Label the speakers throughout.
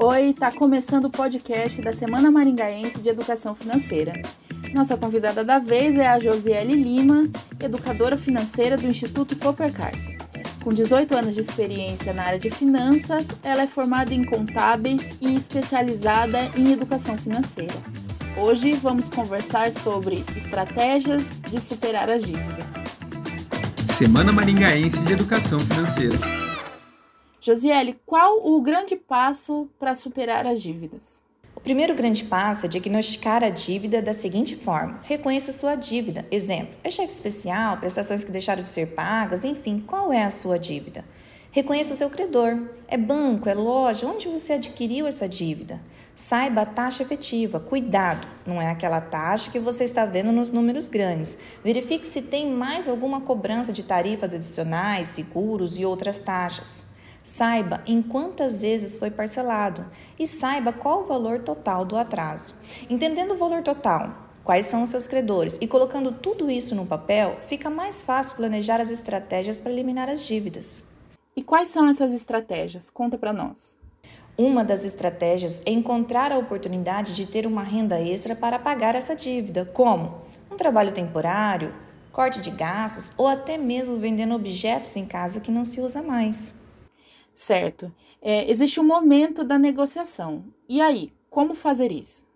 Speaker 1: Oi, está começando o podcast da Semana Maringaense de Educação Financeira. Nossa convidada da vez é a Josiele Lima, educadora financeira do Instituto Coppercard. Com 18 anos de experiência na área de finanças, ela é formada em contábeis e especializada em educação financeira. Hoje vamos conversar sobre estratégias de superar as dívidas.
Speaker 2: Semana Maringaense de Educação Financeira.
Speaker 1: Josiele, qual o grande passo para superar as dívidas?
Speaker 3: O primeiro grande passo é diagnosticar a dívida da seguinte forma: reconheça sua dívida. Exemplo: é cheque especial, prestações que deixaram de ser pagas, enfim, qual é a sua dívida? Reconheça o seu credor. É banco, é loja, onde você adquiriu essa dívida? Saiba a taxa efetiva. Cuidado, não é aquela taxa que você está vendo nos números grandes. Verifique se tem mais alguma cobrança de tarifas adicionais, seguros e outras taxas. Saiba em quantas vezes foi parcelado e saiba qual o valor total do atraso. Entendendo o valor total, quais são os seus credores e colocando tudo isso no papel, fica mais fácil planejar as estratégias para eliminar as dívidas.
Speaker 1: E quais são essas estratégias? Conta para nós.
Speaker 3: Uma das estratégias é encontrar a oportunidade de ter uma renda extra para pagar essa dívida, como um trabalho temporário, corte de gastos ou até mesmo vendendo objetos em casa que não se usa mais.
Speaker 1: Certo. É, existe um momento da negociação. E aí, como fazer isso?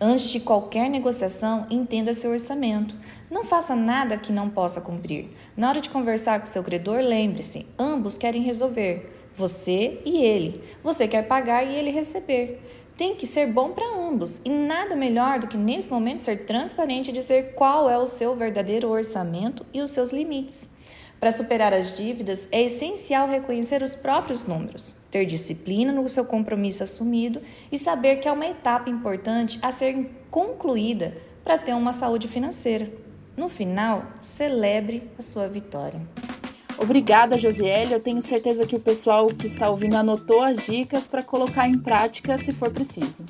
Speaker 3: Antes de qualquer negociação, entenda seu orçamento. Não faça nada que não possa cumprir. Na hora de conversar com seu credor, lembre-se: ambos querem resolver você e ele. Você quer pagar e ele receber. Tem que ser bom para ambos e nada melhor do que nesse momento ser transparente e dizer qual é o seu verdadeiro orçamento e os seus limites. Para superar as dívidas, é essencial reconhecer os próprios números, ter disciplina no seu compromisso assumido e saber que é uma etapa importante a ser concluída para ter uma saúde financeira. No final, celebre a sua vitória.
Speaker 1: Obrigada, Josiele. Eu tenho certeza que o pessoal que está ouvindo anotou as dicas para colocar em prática se for preciso.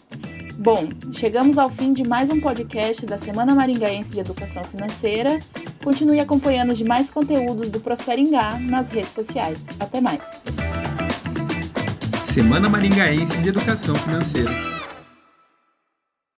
Speaker 1: Bom, chegamos ao fim de mais um podcast da Semana Maringaense de Educação Financeira. Continue acompanhando demais conteúdos do Prosperingá nas redes sociais. Até mais.
Speaker 2: Semana Maringaense de Educação Financeira.